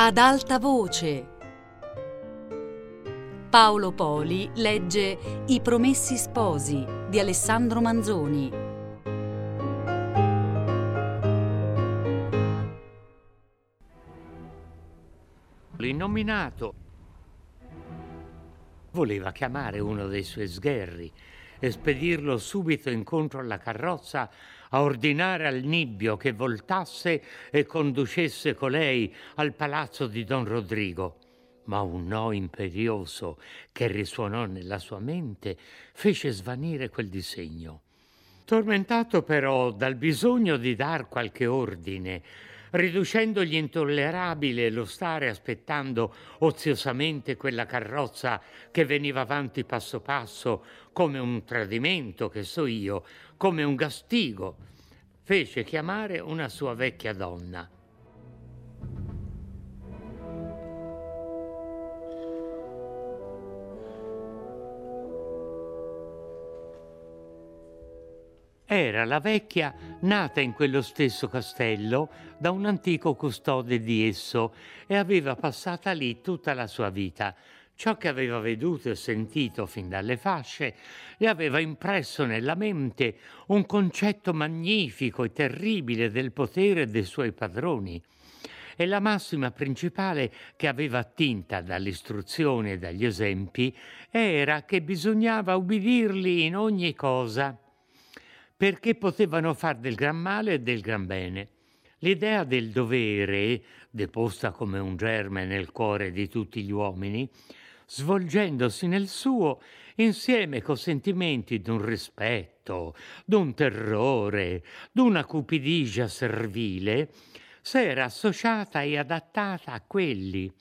Ad alta voce. Paolo Poli legge I Promessi Sposi di Alessandro Manzoni. L'innominato voleva chiamare uno dei suoi sgherri e spedirlo subito incontro alla carrozza a ordinare al nibbio che voltasse e conducesse colei al palazzo di don Rodrigo. Ma un no imperioso che risuonò nella sua mente fece svanire quel disegno. Tormentato però dal bisogno di dar qualche ordine, riducendogli intollerabile lo stare aspettando oziosamente quella carrozza che veniva avanti passo passo come un tradimento, che so io, come un gastigo, fece chiamare una sua vecchia donna. Era la vecchia nata in quello stesso castello da un antico custode di esso e aveva passata lì tutta la sua vita. Ciò che aveva veduto e sentito fin dalle fasce le aveva impresso nella mente un concetto magnifico e terribile del potere dei suoi padroni. E la massima principale che aveva attinta dall'istruzione e dagli esempi era che bisognava ubbidirli in ogni cosa perché potevano far del gran male e del gran bene. L'idea del dovere, deposta come un germe nel cuore di tutti gli uomini, svolgendosi nel suo insieme con sentimenti d'un rispetto, d'un terrore, d'una cupidigia servile, s'era associata e adattata a quelli.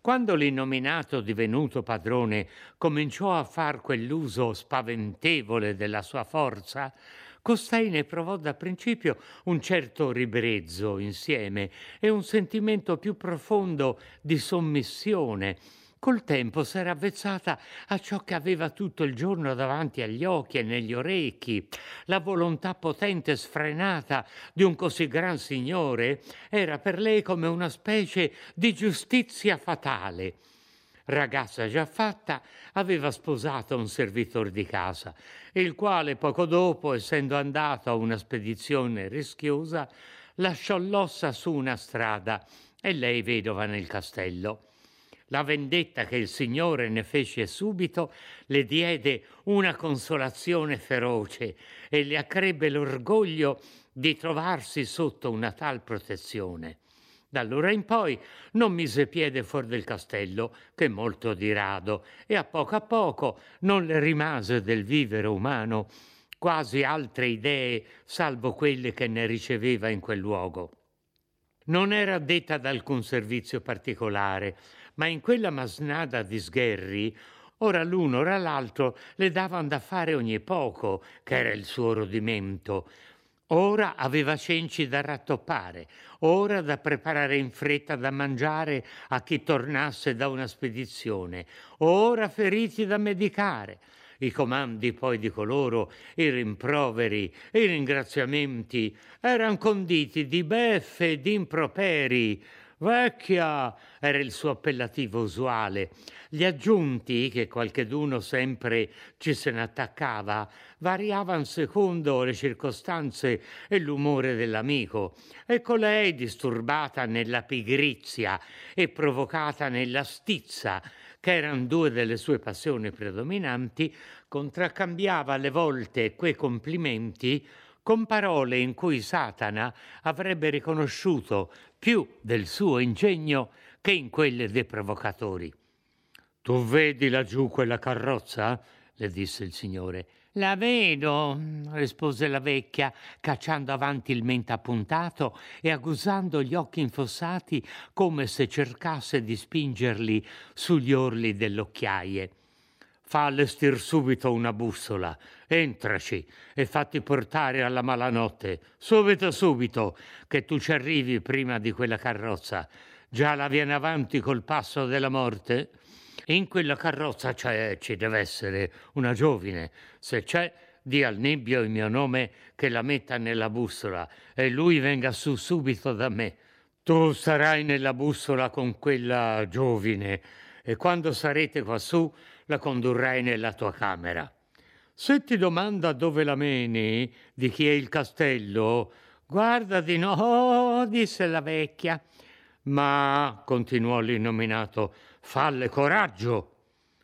Quando l'innominato divenuto padrone cominciò a far quell'uso spaventevole della sua forza, costei ne provò da principio un certo ribrezzo insieme e un sentimento più profondo di sommissione. Col tempo s'era avvezzata a ciò che aveva tutto il giorno davanti agli occhi e negli orecchi. La volontà potente e sfrenata di un così gran signore era per lei come una specie di giustizia fatale ragazza già fatta, aveva sposato un servitore di casa, il quale poco dopo, essendo andato a una spedizione rischiosa, lasciò l'ossa su una strada e lei vedova nel castello. La vendetta che il Signore ne fece subito le diede una consolazione feroce e le accrebbe l'orgoglio di trovarsi sotto una tal protezione. Da allora in poi non mise piede fuori del castello, che molto di rado, e a poco a poco non le rimase del vivere umano quasi altre idee, salvo quelle che ne riceveva in quel luogo. Non era detta ad alcun servizio particolare, ma in quella masnada di sgherri ora l'uno ora l'altro le davan da fare ogni poco, che era il suo rodimento, Ora aveva cenci da rattoppare, ora da preparare in fretta da mangiare a chi tornasse da una spedizione, ora feriti da medicare. I comandi poi di coloro, i rimproveri, i ringraziamenti erano conditi di beffe e di improperi, Vecchia era il suo appellativo usuale. Gli aggiunti, che qualcheduno sempre ci se ne attaccava, variavano secondo le circostanze e l'umore dell'amico. E colei, disturbata nella pigrizia e provocata nella stizza, che erano due delle sue passioni predominanti, contraccambiava alle volte quei complimenti con parole in cui Satana avrebbe riconosciuto più del suo ingegno che in quelle dei provocatori. Tu vedi laggiù quella carrozza? le disse il Signore. La vedo, rispose la vecchia, cacciando avanti il mento appuntato e aguzando gli occhi infossati come se cercasse di spingerli sugli orli dell'occhiaie. Fa allestir subito una bussola, entraci e fatti portare alla malanotte, subito, subito, che tu ci arrivi prima di quella carrozza. Già la viene avanti col passo della morte? In quella carrozza c'è, ci deve essere una giovine. Se c'è, di al nebbio il mio nome che la metta nella bussola e lui venga su subito da me. Tu sarai nella bussola con quella giovine e quando sarete quassù la condurrai nella tua camera. Se ti domanda dove la meni, di chi è il castello, guarda di no, disse la vecchia. Ma, continuò l'innominato, falle coraggio.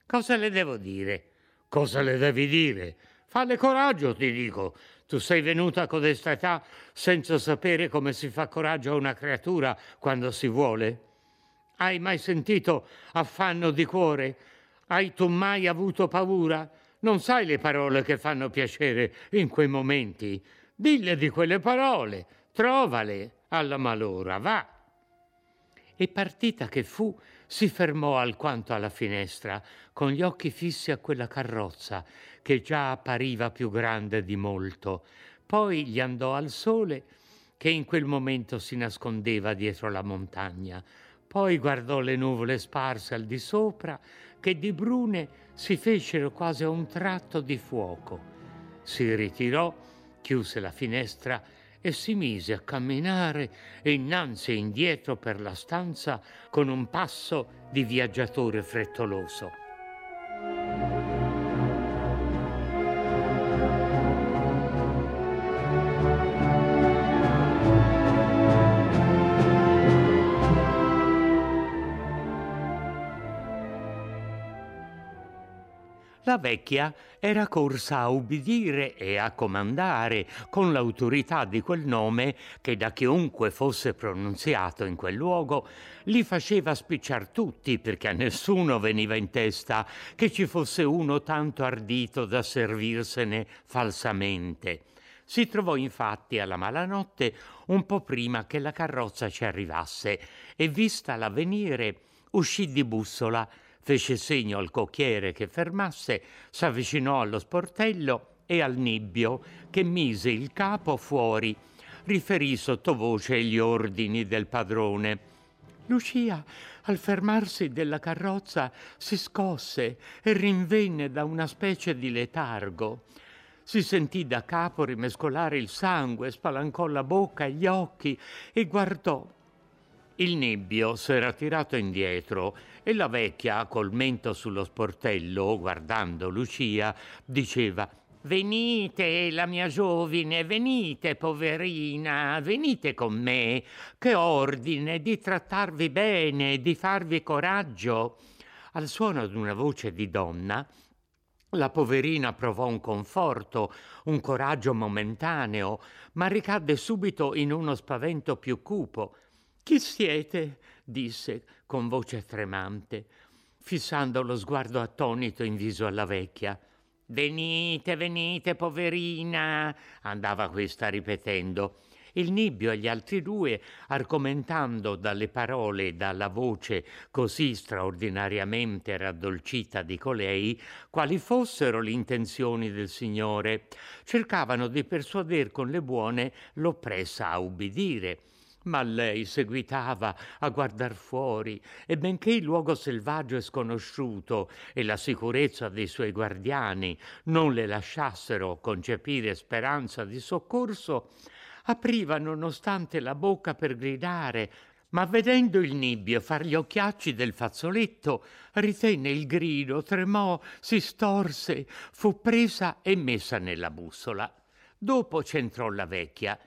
Cosa le devo dire? Cosa le devi dire? Falle coraggio, ti dico. Tu sei venuta a codesta età senza sapere come si fa coraggio a una creatura quando si vuole? Hai mai sentito affanno di cuore? Hai tu mai avuto paura? Non sai le parole che fanno piacere in quei momenti? Dille di quelle parole, trovale alla malora, va. E partita che fu, si fermò alquanto alla finestra, con gli occhi fissi a quella carrozza che già appariva più grande di molto. Poi gli andò al sole che in quel momento si nascondeva dietro la montagna. Poi guardò le nuvole sparse al di sopra che di brune si fecero quasi a un tratto di fuoco. Si ritirò, chiuse la finestra e si mise a camminare innanzi e indietro per la stanza con un passo di viaggiatore frettoloso. La vecchia era corsa a ubbidire e a comandare con l'autorità di quel nome che da chiunque fosse pronunziato in quel luogo li faceva spicciar tutti perché a nessuno veniva in testa che ci fosse uno tanto ardito da servirsene falsamente. Si trovò infatti alla malanotte un po' prima che la carrozza ci arrivasse e vistala venire uscì di bussola fece segno al cocchiere che fermasse, s'avvicinò allo sportello e al nibbio che mise il capo fuori, riferì sottovoce gli ordini del padrone. Lucia, al fermarsi della carrozza, si scosse e rinvenne da una specie di letargo. Si sentì da capo rimescolare il sangue, spalancò la bocca e gli occhi e guardò il nebbio s'era tirato indietro e la vecchia, col mento sullo sportello, guardando Lucia, diceva Venite, la mia giovine, venite, poverina, venite con me, che ordine di trattarvi bene, di farvi coraggio. Al suono di una voce di donna, la poverina provò un conforto, un coraggio momentaneo, ma ricadde subito in uno spavento più cupo. Chi siete? disse con voce tremante, fissando lo sguardo attonito in viso alla vecchia. Venite, venite, poverina, andava questa ripetendo. Il Nibbio e gli altri due, argomentando dalle parole e dalla voce così straordinariamente raddolcita di colei, quali fossero le intenzioni del Signore, cercavano di persuader con le buone l'oppressa a ubbidire ma lei seguitava a guardar fuori e benché il luogo selvaggio e sconosciuto e la sicurezza dei suoi guardiani non le lasciassero concepire speranza di soccorso, apriva nonostante la bocca per gridare, ma vedendo il nibbio far gli occhiacci del fazzoletto, ritenne il grido, tremò, si storse, fu presa e messa nella bussola. Dopo c'entrò la vecchia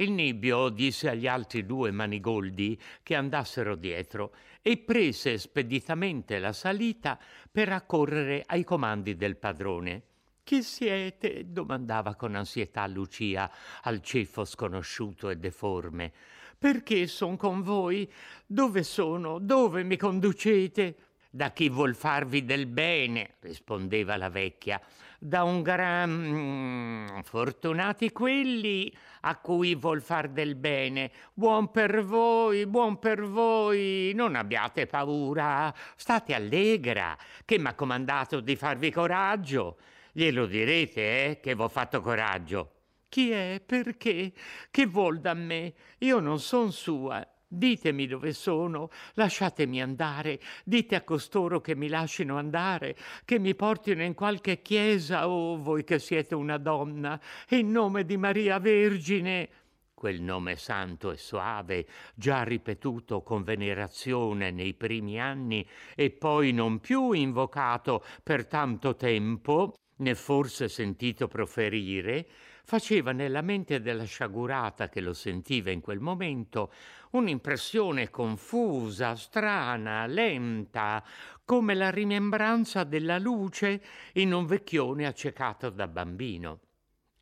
il nibbio disse agli altri due manigoldi che andassero dietro e prese speditamente la salita per accorrere ai comandi del padrone. Chi siete? domandava con ansietà Lucia al ceffo sconosciuto e deforme. Perché son con voi? Dove sono? Dove mi conducete? Da chi vuol farvi del bene, rispondeva la vecchia da un gran... Mm, fortunati quelli a cui vuol far del bene. Buon per voi, buon per voi, non abbiate paura, state allegra, che m'ha comandato di farvi coraggio. Glielo direte, eh, che v'ho fatto coraggio. Chi è? Perché? Che vuol da me? Io non son sua, Ditemi dove sono, lasciatemi andare, dite a costoro che mi lasciino andare, che mi portino in qualche chiesa, oh voi che siete una donna, in nome di Maria Vergine. quel nome santo e soave, già ripetuto con venerazione nei primi anni e poi non più invocato per tanto tempo, né forse sentito proferire, faceva nella mente della sciagurata che lo sentiva in quel momento un'impressione confusa, strana, lenta, come la rimembranza della luce in un vecchione accecato da bambino.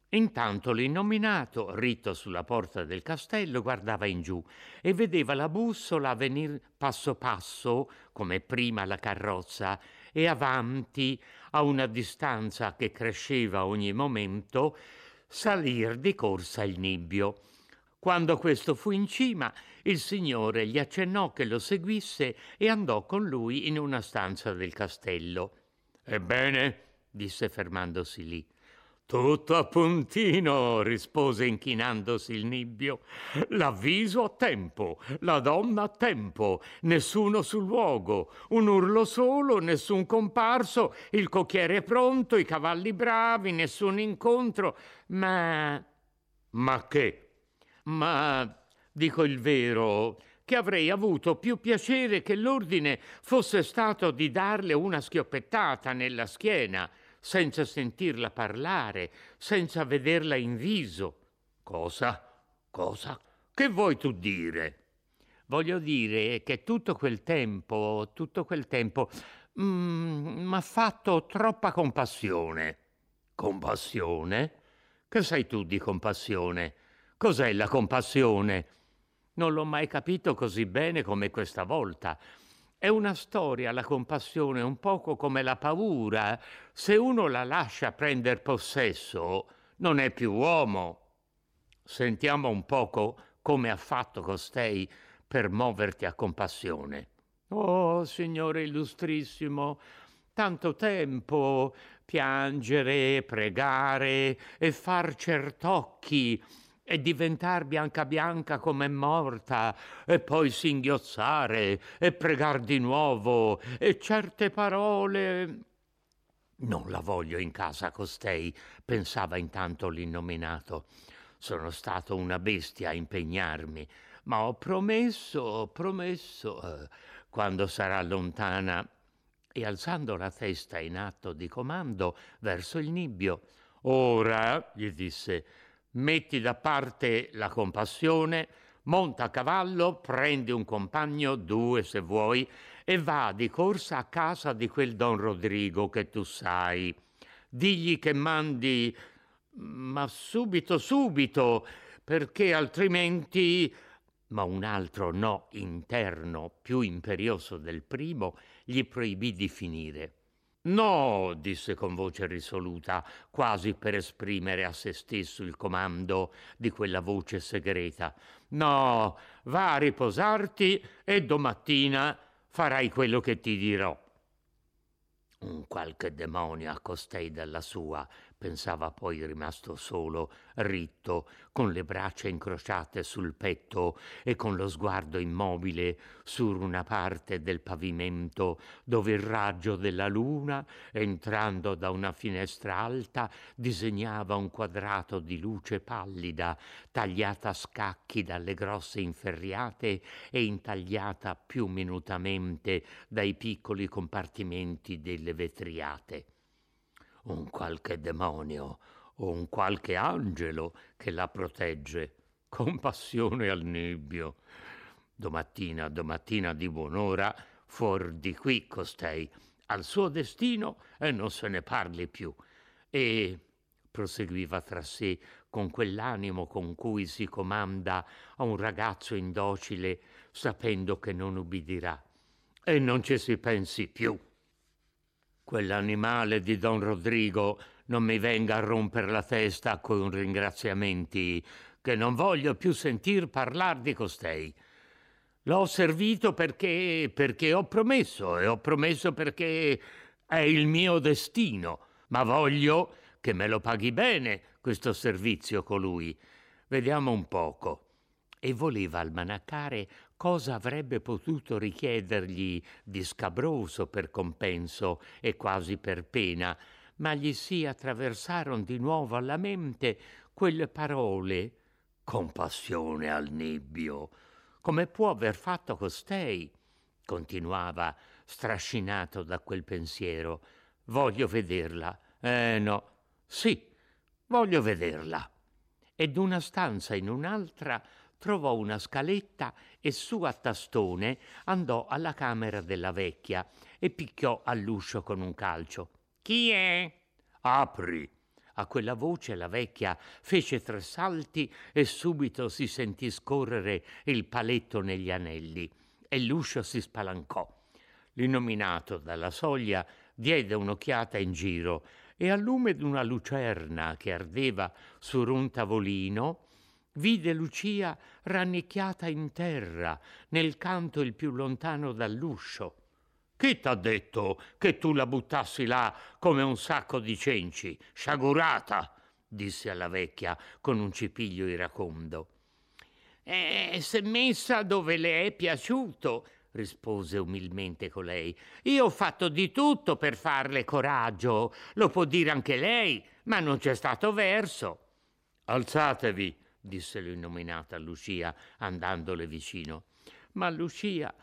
Intanto l'innominato, ritto sulla porta del castello, guardava in giù e vedeva la bussola venir passo passo, come prima la carrozza, e avanti, a una distanza che cresceva ogni momento, salir di corsa il nibbio. Quando questo fu in cima, il signore gli accennò che lo seguisse e andò con lui in una stanza del castello. Ebbene, disse fermandosi lì, tutto a puntino, rispose inchinandosi il nibbio. L'avviso a tempo, la donna a tempo, nessuno sul luogo, un urlo solo, nessun comparso, il cocchiere pronto, i cavalli bravi, nessun incontro. Ma. Ma che? Ma dico il vero, che avrei avuto più piacere che l'ordine fosse stato di darle una schioppettata nella schiena senza sentirla parlare, senza vederla in viso. Cosa? Cosa? Che vuoi tu dire? Voglio dire che tutto quel tempo, tutto quel tempo mm, mi ha fatto troppa compassione. Compassione? Che sai tu di compassione? Cos'è la compassione? Non l'ho mai capito così bene come questa volta. È una storia, la compassione, un poco come la paura. Se uno la lascia prendere possesso, non è più uomo. Sentiamo un poco come ha fatto costei per muoverti a compassione. Oh, Signore illustrissimo, tanto tempo piangere, pregare e far certocchi e diventar bianca bianca come morta, e poi singhiozzare e pregar di nuovo, e certe parole. Non la voglio in casa costei, pensava intanto l'innominato. Sono stato una bestia a impegnarmi, ma ho promesso, ho promesso, eh, quando sarà lontana. E alzando la testa in atto di comando verso il nibbio, ora, gli disse, metti da parte la compassione, monta a cavallo, prendi un compagno, due se vuoi, e va di corsa a casa di quel don Rodrigo che tu sai. Digli che mandi, ma subito, subito, perché altrimenti... Ma un altro no interno, più imperioso del primo, gli proibì di finire. No, disse con voce risoluta, quasi per esprimere a se stesso il comando di quella voce segreta. No, va a riposarti e domattina farai quello che ti dirò. Un qualche demonio accostei dalla sua, pensava poi rimasto solo, ritto, con le braccia incrociate sul petto e con lo sguardo immobile su una parte del pavimento dove il raggio della luna, entrando da una finestra alta, disegnava un quadrato di luce pallida, tagliata a scacchi dalle grosse inferriate e intagliata più minutamente dai piccoli compartimenti delle vetriate un qualche demonio o un qualche angelo che la protegge. Compassione al nibbio. Domattina, domattina di buon'ora, fuor di qui costei, al suo destino e non se ne parli più. E proseguiva tra sé con quell'animo con cui si comanda a un ragazzo indocile sapendo che non ubbidirà. E non ci si pensi più. Quell'animale di Don Rodrigo non mi venga a rompere la testa con ringraziamenti, che non voglio più sentir parlare di costei. L'ho servito perché, perché ho promesso e ho promesso perché è il mio destino, ma voglio che me lo paghi bene questo servizio colui. Vediamo un poco. E voleva almanaccare cosa avrebbe potuto richiedergli di scabroso per compenso e quasi per pena, ma gli si attraversarono di nuovo alla mente quelle parole compassione al nibbio. Come può aver fatto costei? continuava strascinato da quel pensiero. Voglio vederla. Eh no, sì, voglio vederla. E d'una stanza in un'altra trovò una scaletta e su a tastone andò alla camera della vecchia e picchiò all'uscio con un calcio. Chi è? Apri. A quella voce la vecchia fece tre salti e subito si sentì scorrere il paletto negli anelli e l'uscio si spalancò. L'innominato dalla soglia diede un'occhiata in giro e al lume d'una lucerna che ardeva su un tavolino vide Lucia rannicchiata in terra nel canto il più lontano dall'uscio. Chi t'ha detto che tu la buttassi là come un sacco di cenci? Sciagurata! disse alla vecchia con un cipiglio iracondo. Eh, s'è messa dove le è piaciuto, rispose umilmente colei. Io ho fatto di tutto per farle coraggio, lo può dire anche lei, ma non c'è stato verso. Alzatevi, disse l'innominata Lucia, andandole vicino. Ma Lucia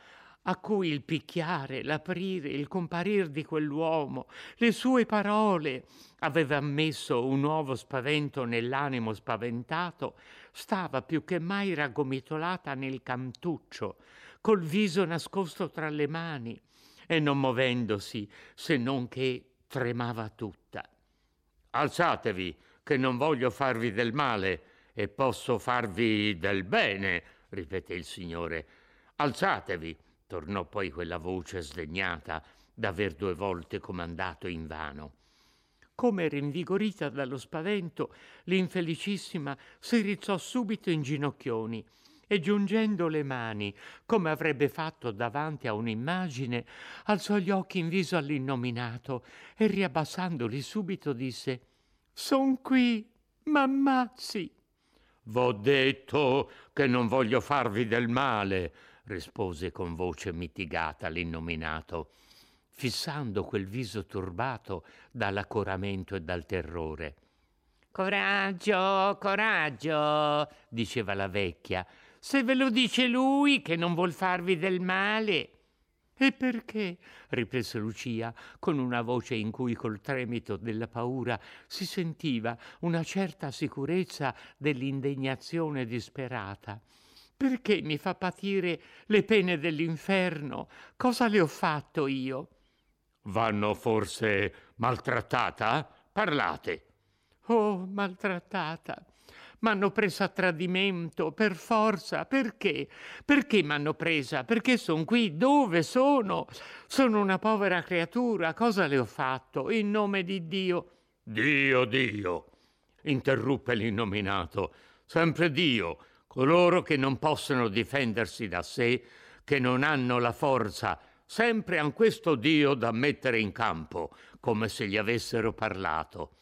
a cui il picchiare, l'aprire, il comparir di quell'uomo, le sue parole aveva messo un nuovo spavento nell'animo spaventato, stava più che mai raggomitolata nel cantuccio, col viso nascosto tra le mani e non muovendosi se non che tremava tutta. Alzatevi, che non voglio farvi del male e posso farvi del bene, ripeté il signore. Alzatevi tornò poi quella voce sdegnata d'aver due volte comandato invano. Come rinvigorita dallo spavento, l'infelicissima si rizzò subito in ginocchioni e giungendo le mani, come avrebbe fatto davanti a un'immagine, alzò gli occhi in viso all'innominato e riabbassandoli subito disse Son qui, m'ammazzi. V'ho detto che non voglio farvi del male, rispose con voce mitigata l'innominato, fissando quel viso turbato dall'accoramento e dal terrore. Coraggio, coraggio, diceva la vecchia, se ve lo dice lui che non vuol farvi del male. E perché? riprese Lucia con una voce in cui col tremito della paura si sentiva una certa sicurezza dell'indignazione disperata. Perché mi fa patire le pene dell'inferno? Cosa le ho fatto io? Vanno forse maltrattata? Parlate. Oh, maltrattata. M'hanno presa a tradimento, per forza. Perché? Perché m'hanno presa? Perché sono qui? Dove sono? Sono una povera creatura. Cosa le ho fatto? In nome di Dio. Dio, Dio, interruppe l'innominato. Sempre Dio coloro che non possono difendersi da sé, che non hanno la forza, sempre han questo Dio da mettere in campo, come se gli avessero parlato.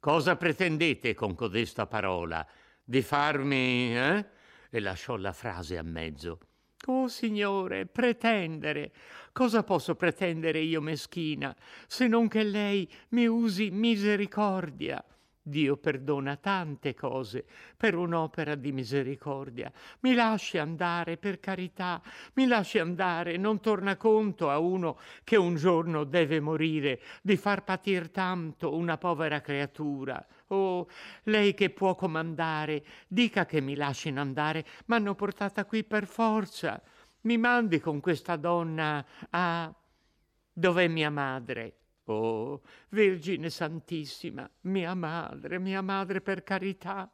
Cosa pretendete con codesta parola? Di farmi... Eh? E lasciò la frase a mezzo. Oh Signore, pretendere. Cosa posso pretendere io meschina, se non che lei mi usi misericordia? Dio perdona tante cose per un'opera di misericordia. Mi lasci andare, per carità, mi lasci andare, non torna conto a uno che un giorno deve morire di far patir tanto una povera creatura. Oh, lei che può comandare, dica che mi lasciano andare, m'hanno portata qui per forza. Mi mandi con questa donna a... Dov'è mia madre? Oh, Vergine Santissima, mia madre, mia madre per carità,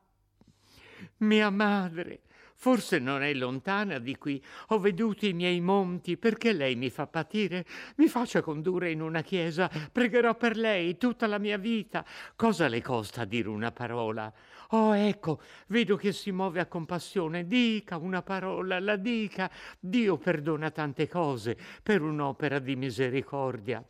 mia madre, forse non è lontana di qui. Ho veduto i miei monti, perché lei mi fa patire? Mi faccia condurre in una chiesa, pregherò per lei tutta la mia vita. Cosa le costa dire una parola? Oh, ecco, vedo che si muove a compassione. Dica una parola, la dica. Dio perdona tante cose per un'opera di misericordia.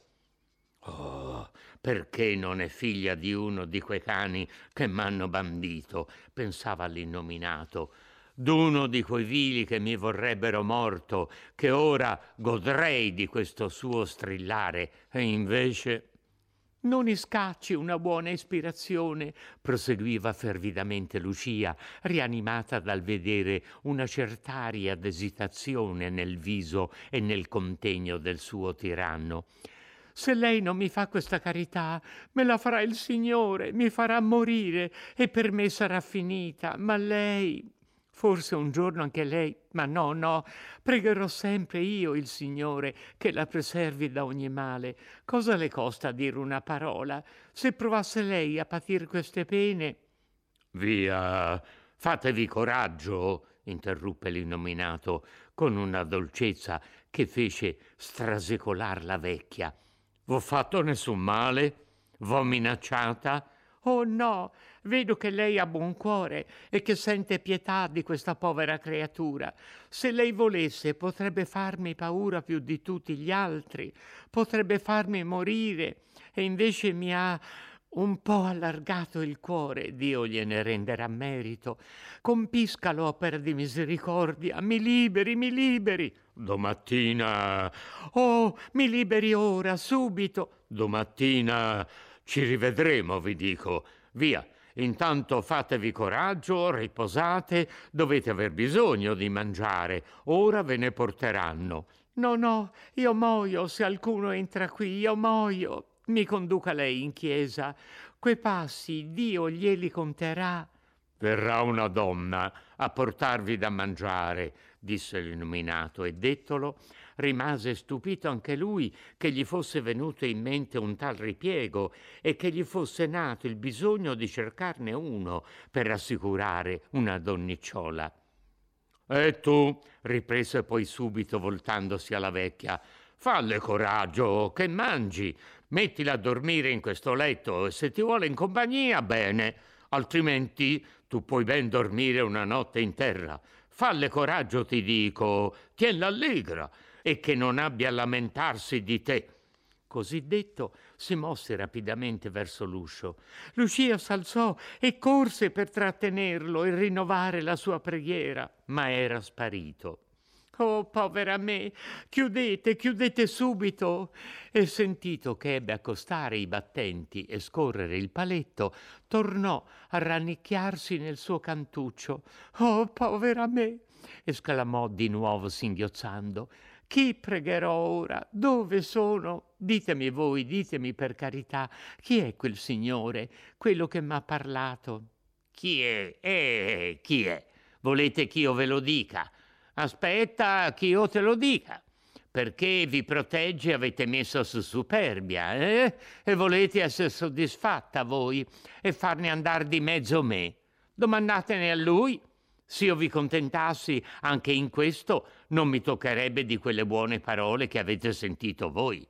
Oh, perché non è figlia di uno di quei cani che m'hanno bandito, pensava l'innominato, d'uno di quei vili che mi vorrebbero morto, che ora godrei di questo suo strillare, e invece... non iscacci una buona ispirazione, proseguiva fervidamente Lucia, rianimata dal vedere una cert'aria d'esitazione nel viso e nel contegno del suo tiranno. Se lei non mi fa questa carità, me la farà il Signore, mi farà morire e per me sarà finita. Ma lei, Forse un giorno anche lei, ma no, no, pregherò sempre io il Signore che la preservi da ogni male. Cosa le costa dire una parola? Se provasse lei a patir queste pene. Via, fatevi coraggio, interruppe l'innominato con una dolcezza che fece strasecolar la vecchia. V'ho fatto nessun male? V'ho minacciata? Oh no, vedo che lei ha buon cuore e che sente pietà di questa povera creatura. Se lei volesse potrebbe farmi paura più di tutti gli altri, potrebbe farmi morire e invece mi ha un po' allargato il cuore, Dio gliene renderà merito. Compisca l'opera di misericordia, mi liberi, mi liberi. Domattina. Oh, mi liberi ora, subito. Domattina ci rivedremo, vi dico. Via, intanto fatevi coraggio, riposate, dovete aver bisogno di mangiare, ora ve ne porteranno. No, no, io muoio se alcuno entra qui, io muoio. Mi conduca lei in chiesa. Quei passi Dio glieli conterà. Verrà una donna a portarvi da mangiare, disse l'illuminato, e dettolo rimase stupito anche lui che gli fosse venuto in mente un tal ripiego e che gli fosse nato il bisogno di cercarne uno per rassicurare una donnicciola. E tu, riprese poi subito voltandosi alla vecchia, falle coraggio, che mangi, mettila a dormire in questo letto e se ti vuole in compagnia, bene, altrimenti tu puoi ben dormire una notte in terra. Falle coraggio, ti dico, tienla allegra e che non abbia a lamentarsi di te. Così detto, si mosse rapidamente verso l'uscio. Lucia s'alzò e corse per trattenerlo e rinnovare la sua preghiera, ma era sparito. Oh, povera me, chiudete, chiudete subito. E sentito che ebbe accostare i battenti e scorrere il paletto, tornò a rannicchiarsi nel suo cantuccio. Oh, povera me, esclamò di nuovo singhiozzando. Chi pregherò ora? Dove sono? Ditemi voi, ditemi per carità, chi è quel signore, quello che m'ha parlato? Chi è? Eh, chi è? Volete che io ve lo dica? Aspetta che io te lo dica. Perché vi protegge avete messo su superbia, eh? E volete essere soddisfatta voi e farne andare di mezzo me. Domandatene a lui se io vi contentassi anche in questo, non mi toccherebbe di quelle buone parole che avete sentito voi.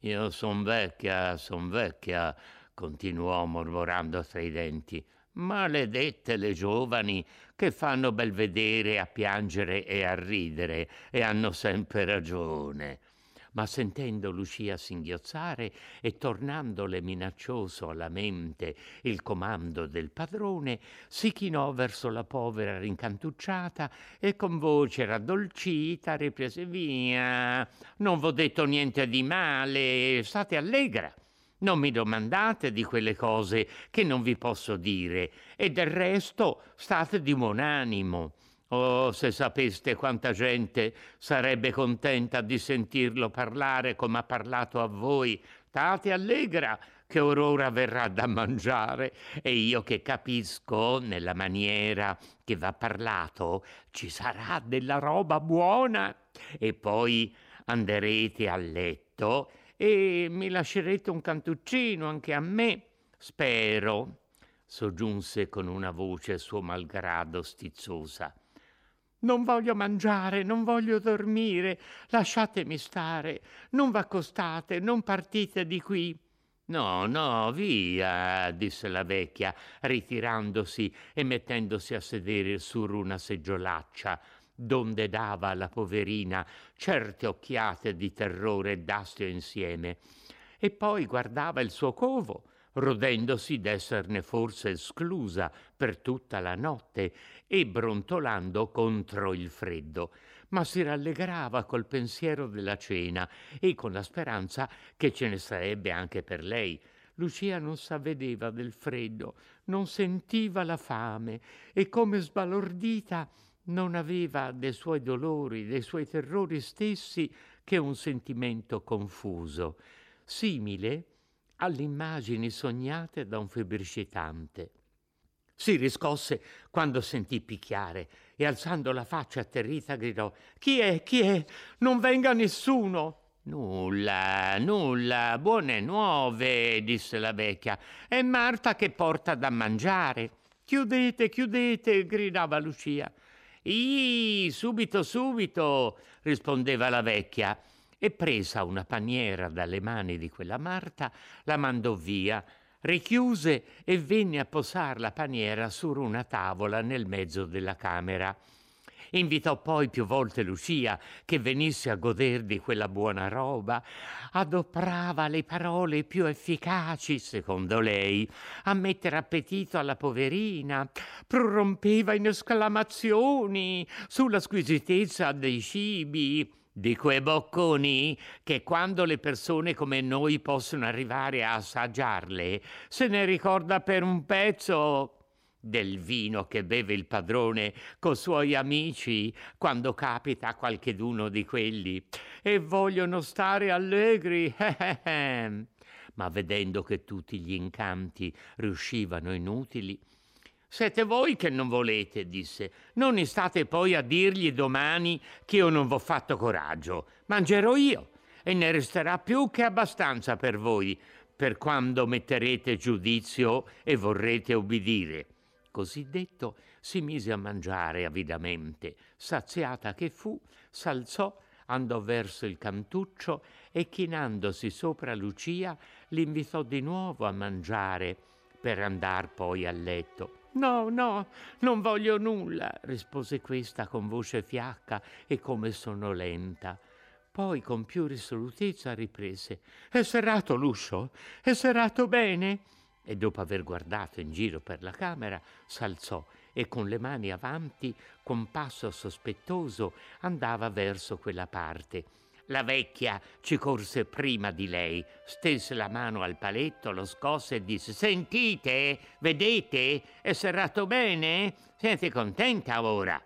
Io son vecchia, son vecchia, continuò mormorando tra i denti. Maledette le giovani che fanno bel vedere a piangere e a ridere e hanno sempre ragione ma sentendo Lucia singhiozzare e tornandole minaccioso alla mente il comando del padrone, si chinò verso la povera rincantucciata e con voce raddolcita riprese via. Non v'ho detto niente di male, state allegra. Non mi domandate di quelle cose che non vi posso dire e del resto state di buon animo. Oh, se sapeste quanta gente sarebbe contenta di sentirlo parlare come ha parlato a voi. State allegra che Aurora verrà da mangiare e io che capisco nella maniera che va parlato ci sarà della roba buona e poi anderete a letto e mi lascerete un cantuccino anche a me. Spero, soggiunse con una voce suo malgrado stizzosa. Non voglio mangiare, non voglio dormire, lasciatemi stare, non v'accostate, non partite di qui. No, no, via, disse la vecchia, ritirandosi e mettendosi a sedere su una seggiolaccia, donde dava alla poverina certe occhiate di terrore e d'astio insieme, e poi guardava il suo covo, rodendosi d'esserne forse esclusa per tutta la notte e brontolando contro il freddo. ma si rallegrava col pensiero della cena e con la speranza che ce ne sarebbe anche per lei. Lucia non s'avvedeva del freddo, non sentiva la fame e come sbalordita non aveva dei suoi dolori, dei suoi terrori stessi che un sentimento confuso, simile alle immagini sognate da un febbricitante. Si riscosse quando sentì picchiare e alzando la faccia atterrita gridò Chi è? Chi è? Non venga nessuno! Nulla, nulla, buone nuove, disse la vecchia. È Marta che porta da mangiare. Chiudete, chiudete, gridava Lucia. Ih, subito, subito, rispondeva la vecchia e presa una paniera dalle mani di quella Marta, la mandò via, richiuse e venne a posar la paniera su una tavola nel mezzo della camera. Invitò poi più volte Lucia che venisse a goder di quella buona roba, adoprava le parole più efficaci, secondo lei, a mettere appetito alla poverina, prorompeva in esclamazioni sulla squisitezza dei cibi, di quei bocconi che quando le persone come noi possono arrivare a assaggiarle, se ne ricorda per un pezzo del vino che beve il padrone coi suoi amici quando capita a qualcheduno di quelli e vogliono stare allegri. Ma vedendo che tutti gli incanti riuscivano inutili, siete voi che non volete, disse. Non state poi a dirgli domani che io non v'ho fatto coraggio. Mangerò io e ne resterà più che abbastanza per voi, per quando metterete giudizio e vorrete obbedire. Così detto, si mise a mangiare avidamente. Saziata che fu, s'alzò, andò verso il cantuccio e chinandosi sopra Lucia, l'invitò di nuovo a mangiare per andar poi a letto. No, no, non voglio nulla, rispose questa con voce fiacca e come sonnolenta. Poi con più risolutezza riprese. È serrato l'uscio? È serrato bene? E dopo aver guardato in giro per la camera s'alzò e con le mani avanti, con passo sospettoso, andava verso quella parte. La vecchia ci corse prima di lei, stese la mano al paletto, lo scosse e disse Sentite, vedete, è serrato bene? Siete contenta ora?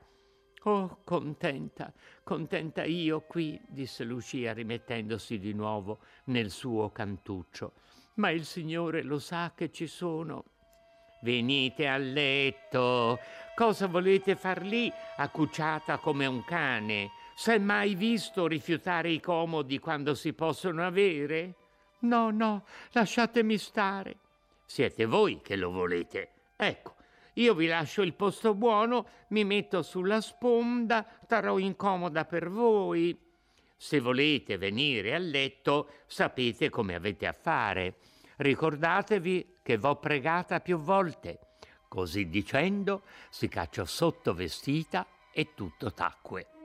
Oh, contenta, contenta io qui, disse Lucia rimettendosi di nuovo nel suo cantuccio ma il Signore lo sa che ci sono. Venite a letto. Cosa volete far lì, accucciata come un cane? S'è mai visto rifiutare i comodi quando si possono avere? No, no, lasciatemi stare. Siete voi che lo volete. Ecco, io vi lascio il posto buono, mi metto sulla sponda, starò incomoda per voi. Se volete venire a letto, sapete come avete a fare. Ricordatevi che v'ho pregata più volte. Così dicendo, si cacciò sotto vestita e tutto tacque.